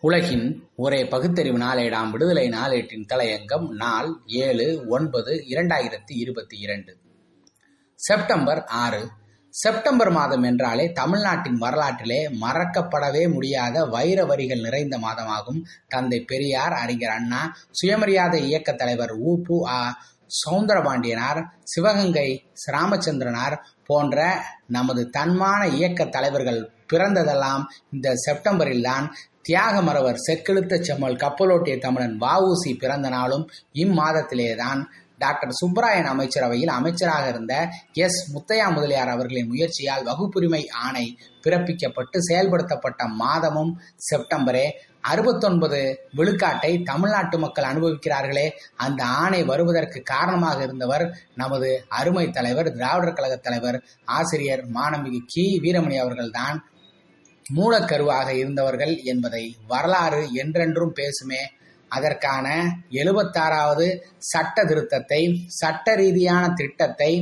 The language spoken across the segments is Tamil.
உலகின் ஒரே பகுத்தறிவு நாளேடாம் விடுதலை நாளேட்டின் தலையங்கம் நாள் ஏழு ஒன்பது இரண்டாயிரத்தி இருபத்தி இரண்டு. செப்டம்பர் ஆறு. செப்டம்பர் மாதம் என்றாலே தமிழ்நாட்டின் வரலாற்றிலே மறக்கப்படவே முடியாத வைர வரிகள் நிறைந்த மாதமாகும். தந்தை பெரியார் அறிஞர் அண்ணா சுயமரியாதை இயக்க தலைவர் உபு ஆ. சவுந்தரபாண்டியனார் சிவகங்கை ராமச்சந்திரனார் போன்ற நமது தன்மான இயக்க தலைவர்கள் பிறந்ததெல்லாம் இந்த செப்டம்பரில்தான் தியாகமரவர் செக்கெழுத்த செம்மல் கப்பலோட்டிய தமிழன் வஉசி பிறந்த நாளும் இம்மாதத்திலேதான். டாக்டர் சுப்பராயன் அமைச்சரவையில் அமைச்சராக இருந்த எஸ். முத்தையா முதலியார் அவர்களின் முயற்சியால் வகுப்புரிமை ஆணை பிறப்பிக்கப்பட்டு செயல்படுத்தப்பட்ட மாதமும் செப்டம்பரே. அறுபத்தொன்பது விழுக்காட்டை தமிழ்நாட்டு மக்கள் அனுபவிக்கிறார்களே. அந்த ஆணை வருவதற்கு காரணமாக இருந்தவர் நமது அருமை தலைவர் திராவிடர் கழக தலைவர் ஆசிரியர் மாணவிகு கி. வீரமணி அவர்கள்தான். மூலக்கருவாக இருந்தவர்கள் என்பதை வரலாறு என்றென்றும் பேசுமே. அதற்கான எழுபத்தாறாவது சட்ட திருத்தத்தை சட்ட ரீதியான திட்டத்தை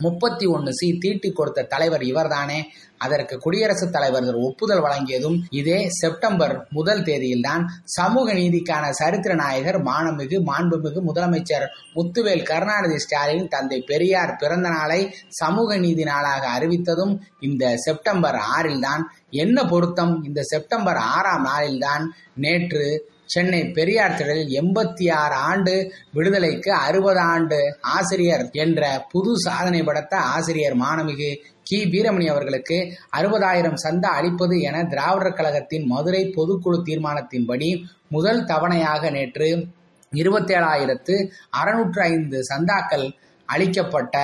முப்பத்தி ஒன்று சி தீட்டி கொடுத்த தலைவர் இவர்தானே. அதற்கு குடியரசுத் தலைவர் ஒப்புதல் வழங்கியதும் இதே செப்டம்பர் முதல் தேதியில்தான் சமூக நீதிக்கான சரித்திர நாயகர் மானமிகு மாண்புமிகு முதலமைச்சர் முத்துவேல் கருணாநிதி ஸ்டாலின் தந்தை பெரியார் பிறந்த நாளை சமூக நீதி நாளாக அறிவித்ததும் இந்த செப்டம்பர் ஆறில்தான். என்ன பொருத்தம்? இந்த செப்டம்பர் ஆறாம் நாளில்தான் நேற்று சென்னை பெரியார் திடலில் எண்பத்தி ஆறு ஆண்டு விடுதலைக்கு அறுபது ஆண்டு ஆசிரியர் என்ற புது சாதனை படைத்த ஆசிரியர் மாணமிகு கி. வீரமணி அவர்களுக்கு அறுபதாயிரம் சந்தா அளிப்பது என திராவிடர் கழகத்தின் மதுரை பொதுக்குழு தீர்மானத்தின்படி முதல் தவணையாக நேற்று இருபத்தேழாயிரத்து அறுநூற்று ஐந்து சந்தாக்கள் அளிக்கப்பட்ட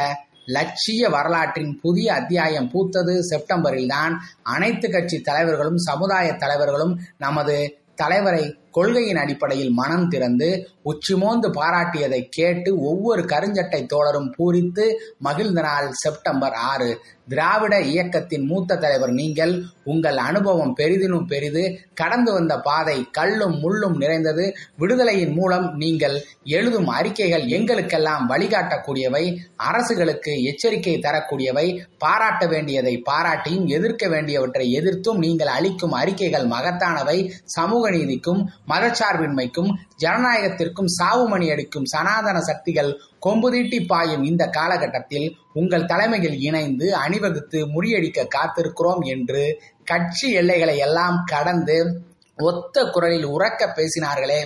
லட்சிய வரலாற்றின் புதிய அத்தியாயம் பூத்தது செப்டம்பரில்தான். அனைத்து கட்சி தலைவர்களும் சமுதாய தலைவர்களும் நமது தலைவரை கொள்கையின் அடிப்படையில் மனம் திறந்து உச்சிமோந்து பாராட்டியதை கேட்டு ஒவ்வொரு கருஞ்சட்டை தோழரும் பூரித்து மகிழ்ந்த நாள் செப்டம்பர் ஆறு. திராவிட இயக்கத்தின் மூத்த தலைவர் நீங்கள் உங்கள் அனுபவம் பெரிதினும் பெரிது கடந்து வந்த பாதை கல்லும் முள்ளும் நிறைந்தது விடுதலையின் மூலம் நீங்கள் எழுதும் அறிக்கைகள் எங்களுக்கெல்லாம் வழிகாட்டக்கூடியவை அரசுகளுக்கு எச்சரிக்கை தரக்கூடியவை பாராட்ட வேண்டியதை பாராட்டியும் எதிர்க்க வேண்டியவற்றை எதிர்த்தும் நீங்கள் அளிக்கும் அறிக்கைகள் மகத்தானவை சமூக நீதிக்கும் மதச்சார்பின்மைக்கும் ஜனநாயகத்திற்கும் சாவுமணி அடிக்கும் சனாதன சக்திகள் கொம்புதீட்டி பாயும் இந்த காலகட்டத்தில் உங்கள் தலைமையில் இணைந்து அணிவகுத்து முறியடிக்க காத்திருக்கிறோம் என்று கட்சி எல்லைகளை எல்லாம் கடந்து ஒத்த குரலில் உறக்க பேசினார்களே.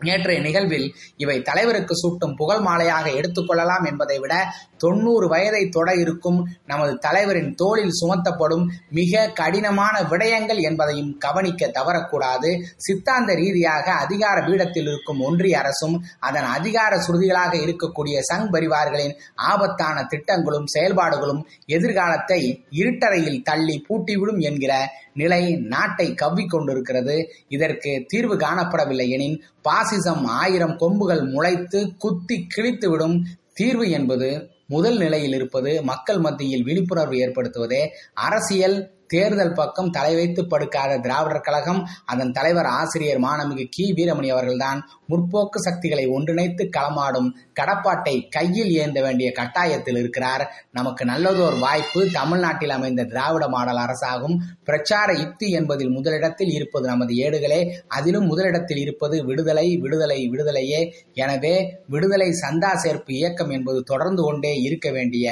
நேற்றைய நிகழ்வில் இவை தலைவருக்கு சூட்டும் புகழ் மாலையாக எடுத்துக்கொள்ளலாம் என்பதை விட தொண்ணூறு வயதை தொட இருக்கும் நமது தலைவரின் தோளில் சுமத்தப்படும் மிக கடினமான விடயங்கள் என்பதையும் கவனிக்க தவறக்கூடாது. சித்தாந்த ரீதியாக அதிகார பீடத்தில் இருக்கும் ஒன்றிய அரசும் அதன் அதிகார சுருதிகளாக இருக்கக்கூடிய சங் பரிவார்களின் ஆபத்தான திட்டங்களும் செயல்பாடுகளும் எதிர்காலத்தை இருட்டறையில் தள்ளி பூட்டிவிடும் என்கிற நிலை நாட்டை கவ்விக்கொண்டிருக்கிறது. இதற்கு தீர்வு காணப்படவில்லை எனின் பாசிசம் ஆயிரம் கொம்புகள் முளைத்து குத்தி கிழித்துவிடும் தீர்வு என்பது முதல் நிலையில் இருப்பது மக்கள் மத்தியில் விழிப்புணர்வு ஏற்படுத்துவதே அரசியல் தேர்தல் பக்கம் தலை வைத்து படுக்காத திராவிடர் கழகம் அதன் தலைவர் ஆசிரியர் மாணமிகு கி. வீரமணி அவர்கள்தான் முற்போக்கு சக்திகளை ஒன்றிணைத்து களமாடும் கடப்பாட்டை கையில் ஏந்த வேண்டிய கட்டாயத்தில் இருக்கிறார். நமக்கு நல்லதோர் வாய்ப்பு தமிழ்நாட்டில் அமைந்த திராவிட மாடல் அரசாகும். பிரச்சார யுக்தி என்பதில் முதலிடத்தில் இருப்பது நமது ஏடுகளே அதிலும் முதலிடத்தில் இருப்பது விடுதலை விடுதலை விடுதலையே. எனவே விடுதலை சந்தா சேர்ப்பு இயக்கம் என்பது தொடர்ந்து கொண்டே இருக்க வேண்டிய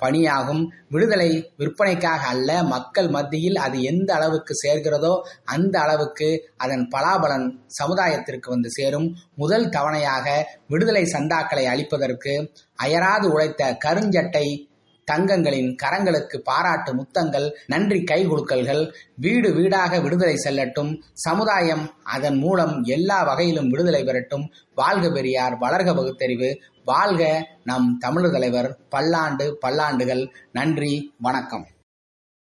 பணியாகும். விடுதலை விற்பனைக்காக அல்ல மக்கள் மத்தியில் அது எந்த அளவுக்கு சேர்கிறதோ அந்த அளவுக்கு அதன் பலாபலன் சமுதாயத்திற்கு வந்து சேரும். முதல் தவணையாக விடுதலை சந்தாக்களை அளிப்பதற்கு அயராது உழைத்த கருஞ்சட்டை தங்கங்களின் கரங்களுக்கு பாராட்டு முத்தங்கள் நன்றி கைகுலுக்கல்கள் வீடு வீடாக விடுதலை செல்லட்டும் சமுதாயம் அதன் மூலம் எல்லா வகையிலும் விடுதலை பெறட்டும். வாழ்க பெரியார் வளர்க பகுத்தறிவு வாழ்க நம் தமிழர் தலைவர் பல்லாண்டு பல்லாண்டுகள். நன்றி வணக்கம்.